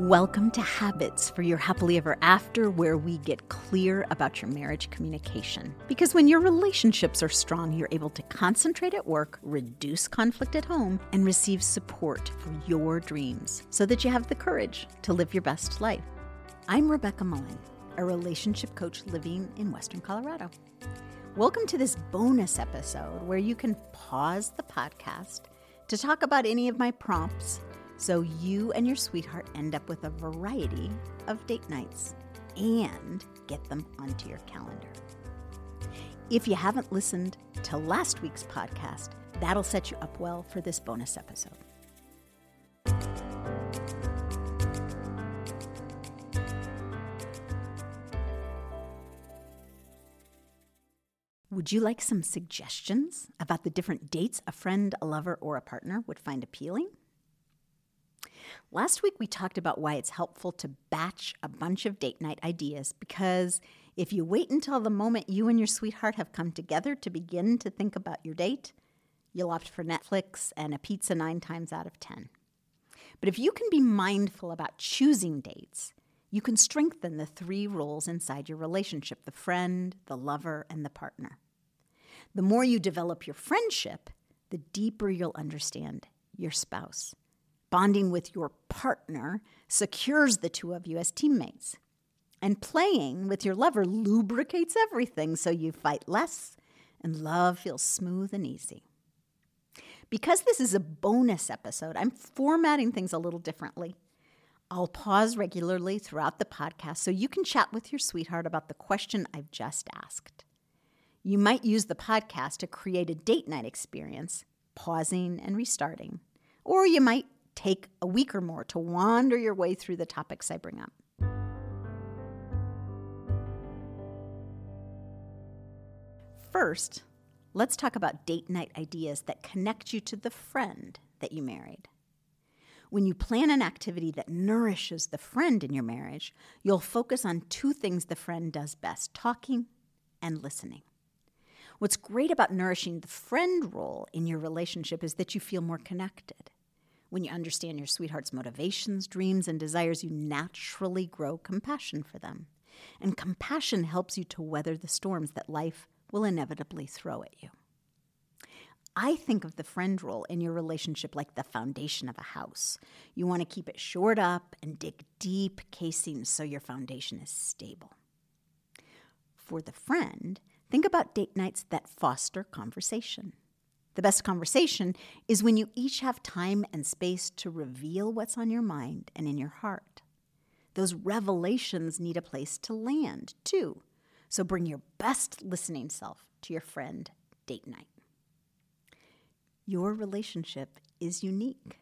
Welcome to Habits for Your Happily Ever After, where we get clear about your marriage communication. Because when your relationships are strong, you're able to concentrate at work, reduce conflict at home, and receive support for your dreams so that you have the courage to live your best life. I'm Rebecca Mullen, a relationship coach living in Western Colorado. Welcome to this bonus episode where you can pause the podcast to talk about any of my prompts so you and your sweetheart end up with a variety of date nights and get them onto your calendar. If you haven't listened to last week's podcast, that'll set you up well for this bonus episode. Would you like some suggestions about the different dates a friend, a lover, or a partner would find appealing? Last week, we talked about why it's helpful to batch a bunch of date night ideas because if you wait until the moment you and your sweetheart have come together to begin to think about your date, you'll opt for Netflix and a pizza nine times out of 10. But if you can be mindful about choosing dates, you can strengthen the three roles inside your relationship the friend, the lover, and the partner. The more you develop your friendship, the deeper you'll understand your spouse. Bonding with your partner secures the two of you as teammates. And playing with your lover lubricates everything so you fight less and love feels smooth and easy. Because this is a bonus episode, I'm formatting things a little differently. I'll pause regularly throughout the podcast so you can chat with your sweetheart about the question I've just asked. You might use the podcast to create a date night experience, pausing and restarting. Or you might take a week or more to wander your way through the topics I bring up. First, let's talk about date night ideas that connect you to the friend that you married. When you plan an activity that nourishes the friend in your marriage, you'll focus on two things the friend does best talking and listening. What's great about nourishing the friend role in your relationship is that you feel more connected. When you understand your sweetheart's motivations, dreams, and desires, you naturally grow compassion for them. And compassion helps you to weather the storms that life will inevitably throw at you. I think of the friend role in your relationship like the foundation of a house. You want to keep it shored up and dig deep casings so your foundation is stable. For the friend, think about date nights that foster conversation. The best conversation is when you each have time and space to reveal what's on your mind and in your heart. Those revelations need a place to land, too. So bring your best listening self to your friend date night. Your relationship is unique.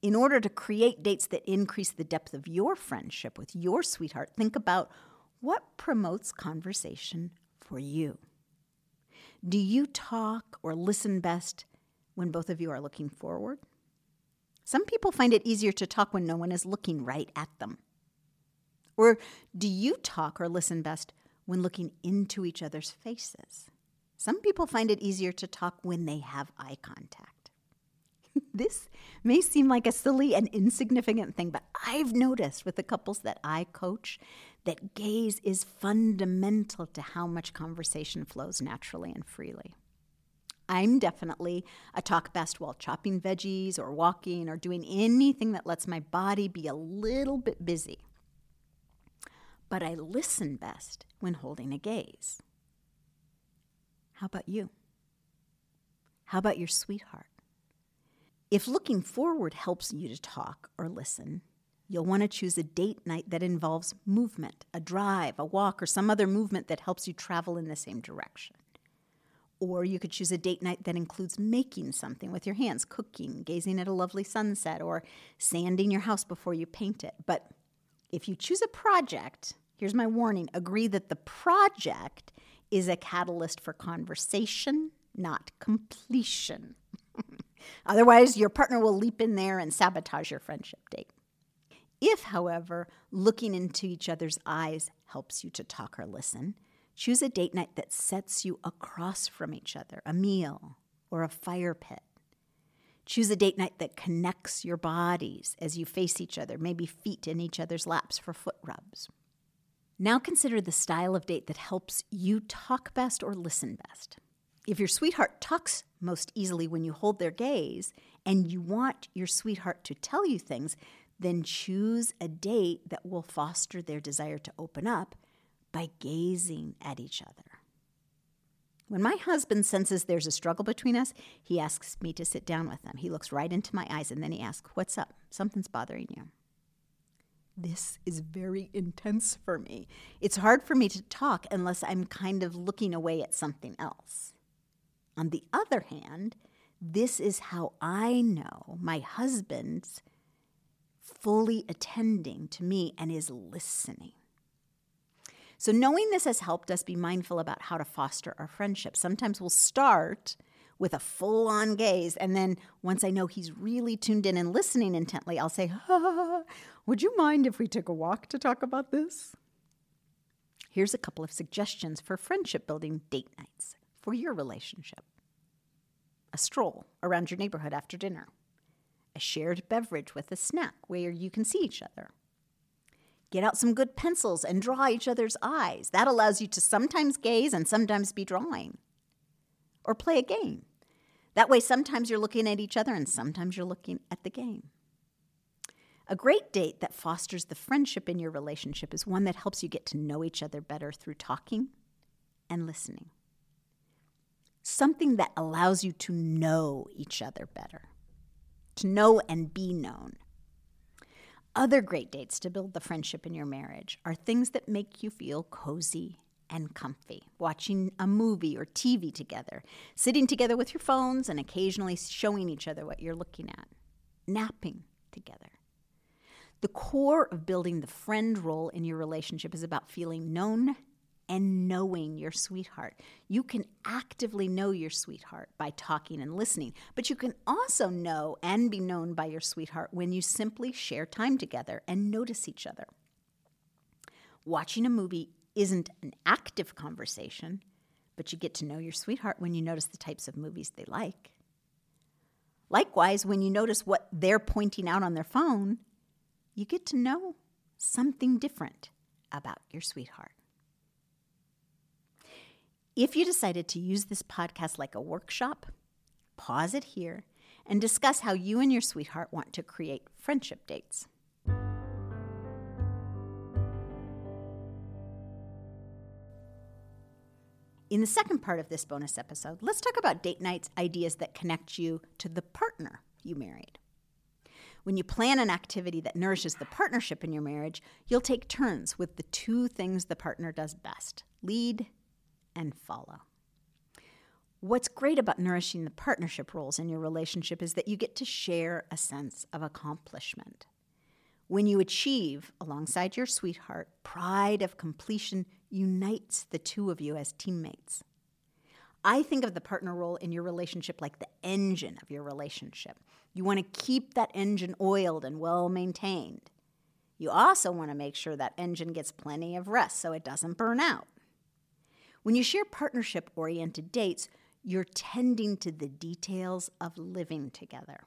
In order to create dates that increase the depth of your friendship with your sweetheart, think about what promotes conversation for you. Do you talk or listen best when both of you are looking forward? Some people find it easier to talk when no one is looking right at them. Or do you talk or listen best when looking into each other's faces? Some people find it easier to talk when they have eye contact. this may seem like a silly and insignificant thing, but I've noticed with the couples that I coach that gaze is fundamental to how much conversation flows naturally and freely. I'm definitely a talk best while chopping veggies or walking or doing anything that lets my body be a little bit busy. But I listen best when holding a gaze. How about you? How about your sweetheart? If looking forward helps you to talk or listen, You'll want to choose a date night that involves movement, a drive, a walk, or some other movement that helps you travel in the same direction. Or you could choose a date night that includes making something with your hands, cooking, gazing at a lovely sunset, or sanding your house before you paint it. But if you choose a project, here's my warning agree that the project is a catalyst for conversation, not completion. Otherwise, your partner will leap in there and sabotage your friendship date. If, however, looking into each other's eyes helps you to talk or listen, choose a date night that sets you across from each other, a meal or a fire pit. Choose a date night that connects your bodies as you face each other, maybe feet in each other's laps for foot rubs. Now consider the style of date that helps you talk best or listen best. If your sweetheart talks most easily when you hold their gaze and you want your sweetheart to tell you things, then choose a date that will foster their desire to open up by gazing at each other. When my husband senses there's a struggle between us, he asks me to sit down with him. He looks right into my eyes and then he asks, What's up? Something's bothering you. This is very intense for me. It's hard for me to talk unless I'm kind of looking away at something else. On the other hand, this is how I know my husband's fully attending to me and is listening. So, knowing this has helped us be mindful about how to foster our friendship. Sometimes we'll start with a full on gaze, and then once I know he's really tuned in and listening intently, I'll say, Would you mind if we took a walk to talk about this? Here's a couple of suggestions for friendship building date nights for your relationship a stroll around your neighborhood after dinner, a shared beverage with a snack where you can see each other Get out some good pencils and draw each other's eyes. That allows you to sometimes gaze and sometimes be drawing. Or play a game. That way, sometimes you're looking at each other and sometimes you're looking at the game. A great date that fosters the friendship in your relationship is one that helps you get to know each other better through talking and listening. Something that allows you to know each other better, to know and be known. Other great dates to build the friendship in your marriage are things that make you feel cozy and comfy. Watching a movie or TV together, sitting together with your phones and occasionally showing each other what you're looking at, napping together. The core of building the friend role in your relationship is about feeling known and knowing your sweetheart. You can actively know your sweetheart by talking and listening, but you can also know and be known by your sweetheart when you simply share time together and notice each other. Watching a movie isn't an active conversation, but you get to know your sweetheart when you notice the types of movies they like. Likewise, when you notice what they're pointing out on their phone, you get to know something different about your sweetheart. If you decided to use this podcast like a workshop, pause it here and discuss how you and your sweetheart want to create friendship dates. In the second part of this bonus episode, let's talk about date nights ideas that connect you to the partner you married. When you plan an activity that nourishes the partnership in your marriage, you'll take turns with the two things the partner does best lead and follow. What's great about nourishing the partnership roles in your relationship is that you get to share a sense of accomplishment. When you achieve, alongside your sweetheart, pride of completion unites the two of you as teammates. I think of the partner role in your relationship like the engine of your relationship. You want to keep that engine oiled and well maintained. You also want to make sure that engine gets plenty of rest so it doesn't burn out. When you share partnership oriented dates, you're tending to the details of living together.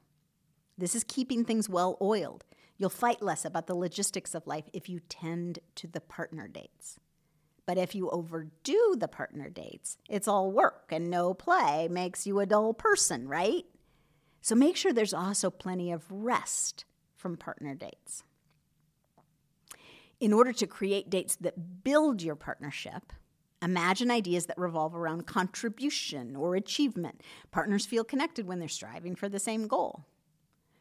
This is keeping things well oiled. You'll fight less about the logistics of life if you tend to the partner dates. But if you overdo the partner dates, it's all work and no play makes you a dull person, right? So make sure there's also plenty of rest from partner dates. In order to create dates that build your partnership, Imagine ideas that revolve around contribution or achievement. Partners feel connected when they're striving for the same goal.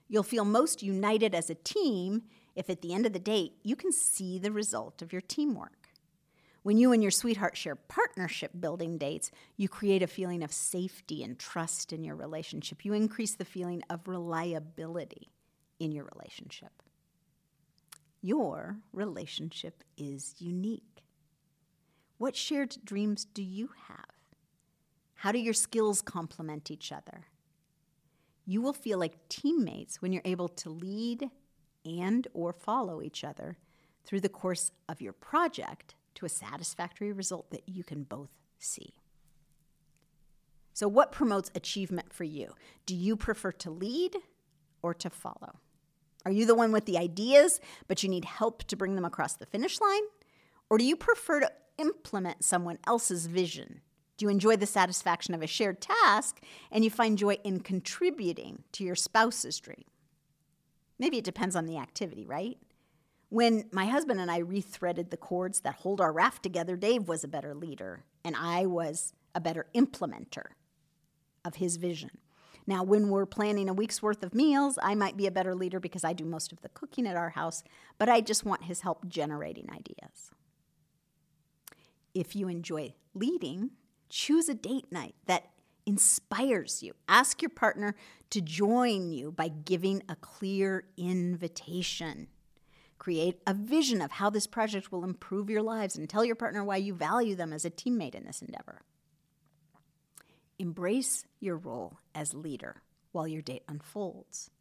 You'll feel most united as a team if at the end of the date you can see the result of your teamwork. When you and your sweetheart share partnership building dates, you create a feeling of safety and trust in your relationship. You increase the feeling of reliability in your relationship. Your relationship is unique. What shared dreams do you have? How do your skills complement each other? You will feel like teammates when you're able to lead and or follow each other through the course of your project to a satisfactory result that you can both see. So, what promotes achievement for you? Do you prefer to lead or to follow? Are you the one with the ideas, but you need help to bring them across the finish line? Or do you prefer to implement someone else's vision? Do you enjoy the satisfaction of a shared task and you find joy in contributing to your spouse's dream? Maybe it depends on the activity, right? When my husband and I rethreaded the cords that hold our raft together, Dave was a better leader and I was a better implementer of his vision. Now, when we're planning a week's worth of meals, I might be a better leader because I do most of the cooking at our house, but I just want his help generating ideas. If you enjoy leading, choose a date night that inspires you. Ask your partner to join you by giving a clear invitation. Create a vision of how this project will improve your lives and tell your partner why you value them as a teammate in this endeavor. Embrace your role as leader while your date unfolds.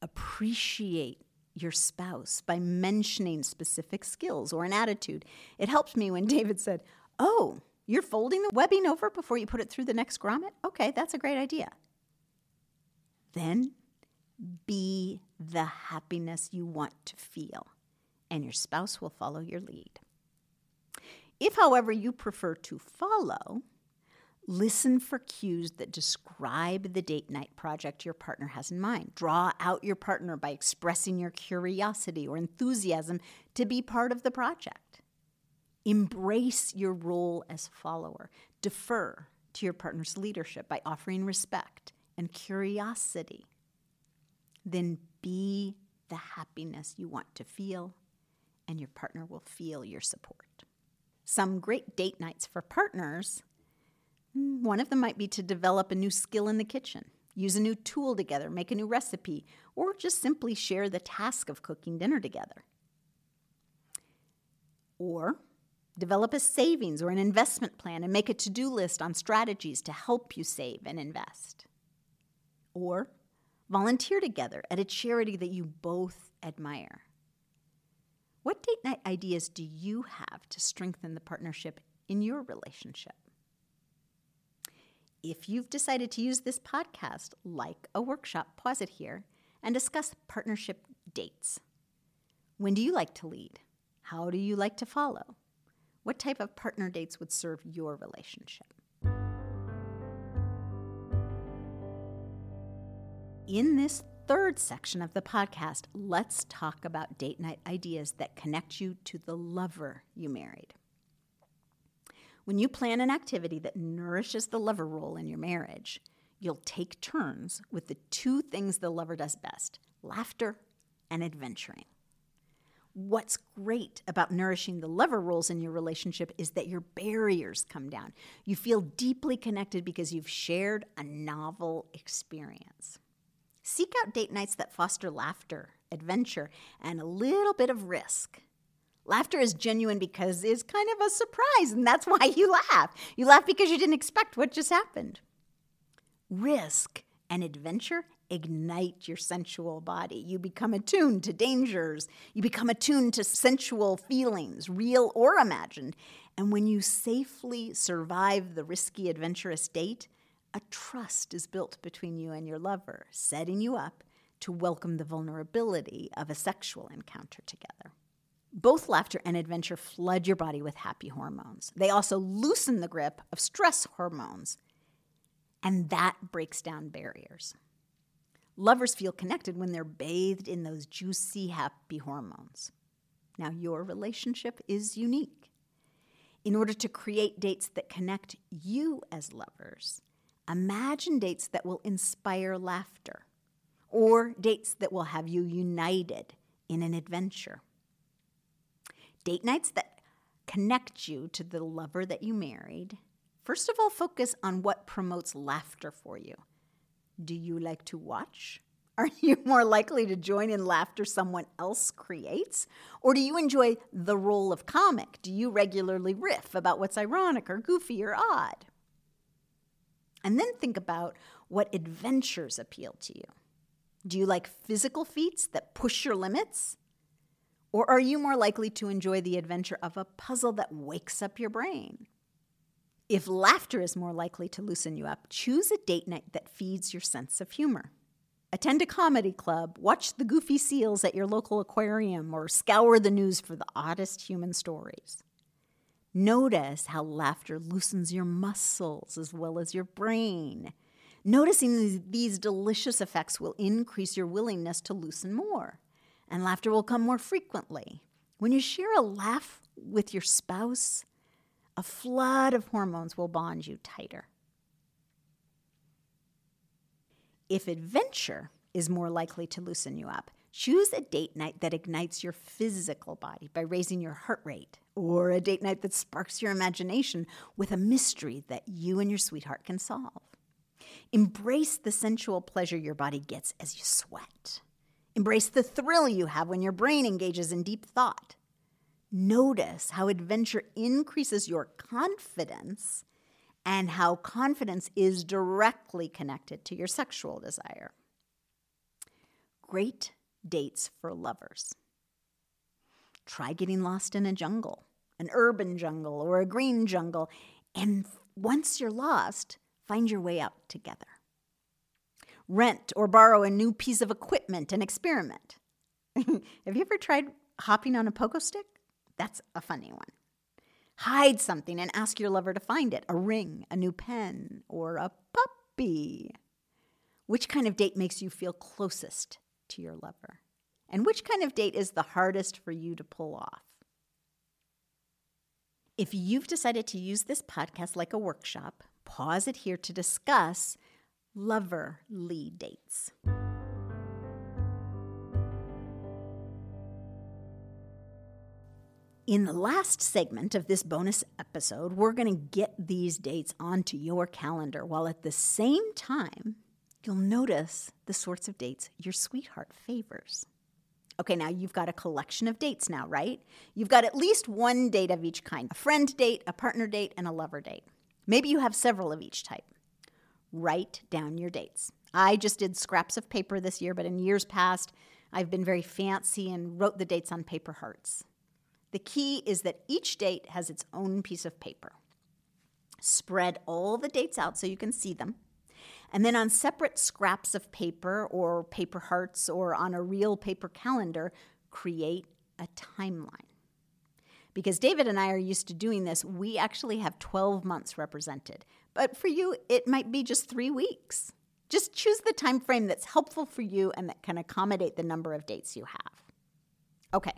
Appreciate your spouse by mentioning specific skills or an attitude. It helped me when David said, Oh, you're folding the webbing over before you put it through the next grommet? Okay, that's a great idea. Then be the happiness you want to feel, and your spouse will follow your lead. If, however, you prefer to follow, listen for cues that describe the date night project your partner has in mind. Draw out your partner by expressing your curiosity or enthusiasm to be part of the project. Embrace your role as follower. Defer to your partner's leadership by offering respect and curiosity. Then be the happiness you want to feel, and your partner will feel your support. Some great date nights for partners Mm, one of them might be to develop a new skill in the kitchen, use a new tool together, make a new recipe, or just simply share the task of cooking dinner together. Or Develop a savings or an investment plan and make a to do list on strategies to help you save and invest. Or volunteer together at a charity that you both admire. What date night ideas do you have to strengthen the partnership in your relationship? If you've decided to use this podcast like a workshop, pause it here and discuss partnership dates. When do you like to lead? How do you like to follow? What type of partner dates would serve your relationship? In this third section of the podcast, let's talk about date night ideas that connect you to the lover you married. When you plan an activity that nourishes the lover role in your marriage, you'll take turns with the two things the lover does best laughter and adventuring. What's great about nourishing the lover roles in your relationship is that your barriers come down. You feel deeply connected because you've shared a novel experience. Seek out date nights that foster laughter, adventure, and a little bit of risk. Laughter is genuine because it's kind of a surprise, and that's why you laugh. You laugh because you didn't expect what just happened. Risk and adventure ignite your sensual body. You become attuned to dangers. You become attuned to sensual feelings, real or imagined. And when you safely survive the risky, adventurous date, a trust is built between you and your lover, setting you up to welcome the vulnerability of a sexual encounter together. Both laughter and adventure flood your body with happy hormones. They also loosen the grip of stress hormones, and that breaks down barriers. Lovers feel connected when they're bathed in those juicy, happy hormones. Now, your relationship is unique. In order to create dates that connect you as lovers, imagine dates that will inspire laughter or dates that will have you united in an adventure. Date nights that connect you to the lover that you married. First of all, focus on what promotes laughter for you. Do you like to watch? Are you more likely to join in laughter someone else creates? Or do you enjoy the role of comic? Do you regularly riff about what's ironic or goofy or odd? And then think about what adventures appeal to you. Do you like physical feats that push your limits? Or are you more likely to enjoy the adventure of a puzzle that wakes up your brain? If laughter is more likely to loosen you up, choose a date night that feeds your sense of humor. Attend a comedy club, watch the goofy seals at your local aquarium, or scour the news for the oddest human stories. Notice how laughter loosens your muscles as well as your brain. Noticing these, delicious effects will increase your willingness to loosen more, and laughter will come more frequently. When you share a laugh with your spouse, a flood of hormones will bond you tighter. If adventure is more likely to loosen you up, choose a date night that ignites your physical body by raising your heart rate, or a date night that sparks your imagination with a mystery that you and your sweetheart can solve. Embrace the sensual pleasure your body gets as you sweat. Embrace the thrill you have when your brain engages in deep thought. Notice how adventure increases your confidence and how confidence is directly connected to your sexual desire. Great dates for lovers. Try getting lost in a jungle, an urban jungle or a green jungle, and once you're lost, find your way out together. Rent or borrow a new piece of equipment and experiment. Have you ever tried hopping on a pogo stick? That's a funny one. Hide something and ask your lover to find it a ring, a new pen, or a puppy. Which kind of date makes you feel closest to your lover? And which kind of date is the hardest for you to pull off? If you've decided to use this podcast like a workshop, pause it here to discuss loverly dates. In the last segment of this bonus episode, we're going to get these dates onto your calendar while at the same time, you'll notice the sorts of dates your sweetheart favors. Okay, now you've got a collection of dates now, right? You've got at least one date of each kind a friend date, a partner date, and a lover date. Maybe you have several of each type. Write down your dates. I just did scraps of paper this year, but in years past, I've been very fancy and wrote the dates on paper hearts. The key is that each date has its own piece of paper. Spread all the dates out so you can see them. And then on separate scraps of paper or paper hearts or on a real paper calendar, create a timeline. Because David and I are used to doing this, we actually have 12 months represented. But for you, it might be just three weeks. Just choose the time frame that's helpful for you and that can accommodate the number of dates you have. Okay,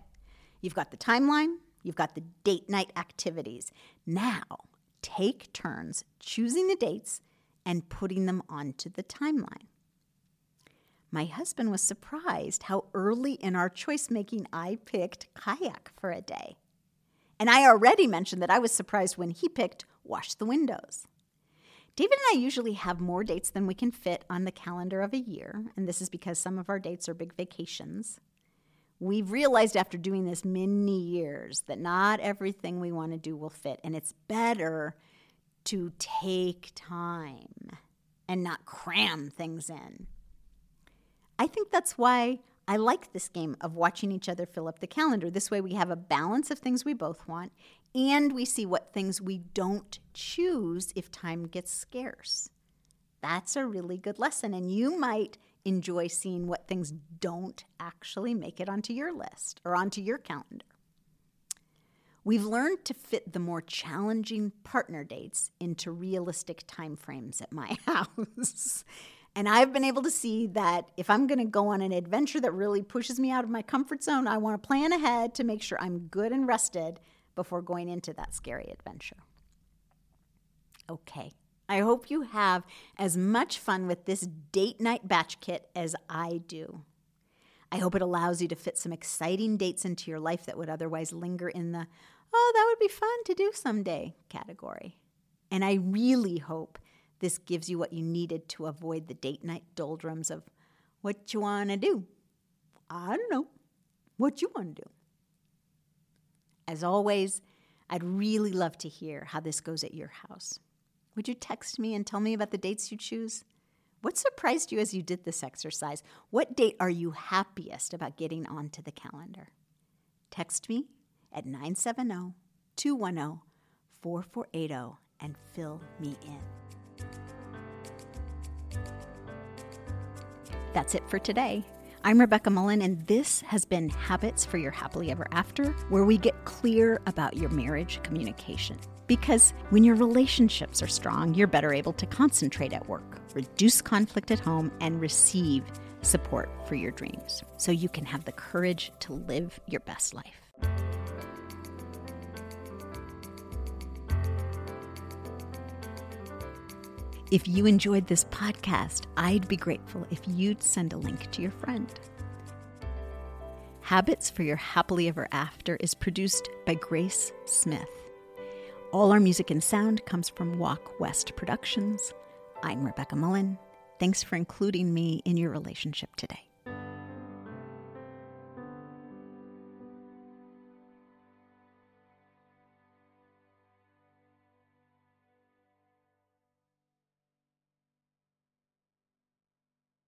You've got the timeline, you've got the date night activities. Now, take turns choosing the dates and putting them onto the timeline. My husband was surprised how early in our choice making I picked kayak for a day. And I already mentioned that I was surprised when he picked wash the windows. David and I usually have more dates than we can fit on the calendar of a year, and this is because some of our dates are big vacations. We've realized after doing this many years that not everything we want to do will fit, and it's better to take time and not cram things in. I think that's why I like this game of watching each other fill up the calendar. This way, we have a balance of things we both want, and we see what things we don't choose if time gets scarce. That's a really good lesson, and you might enjoy seeing what things don't actually make it onto your list or onto your calendar. We've learned to fit the more challenging partner dates into realistic timeframes at my house. And I've been able to see that if I'm going to go on an adventure that really pushes me out of my comfort zone, I want to plan ahead to make sure I'm good and rested before going into that scary adventure. Okay, I hope you have as much fun with this date night batch kit as I do. I hope it allows you to fit some exciting dates into your life that would otherwise linger in the, oh, that would be fun to do someday category. And I really hope this gives you what you needed to avoid the date night doldrums of what you want to do. I don't know. What you want to do. As always, I'd really love to hear how this goes at your house. Would you text me and tell me about the dates you choose? What surprised you as you did this exercise? What date are you happiest about getting onto the calendar? Text me at 970 210 4480 and fill me in. That's it for today. I'm Rebecca Mullen, and this has been Habits for Your Happily Ever After, where we get clear about your marriage communication. Because when your relationships are strong, you're better able to concentrate at work, reduce conflict at home, and receive support for your dreams so you can have the courage to live your best life. If you enjoyed this podcast, I'd be grateful if you'd send a link to your friend. Habits for Your Happily Ever After is produced by Grace Smith. All our music and sound comes from Walk West Productions. I'm Rebecca Mullen. Thanks for including me in your relationship today.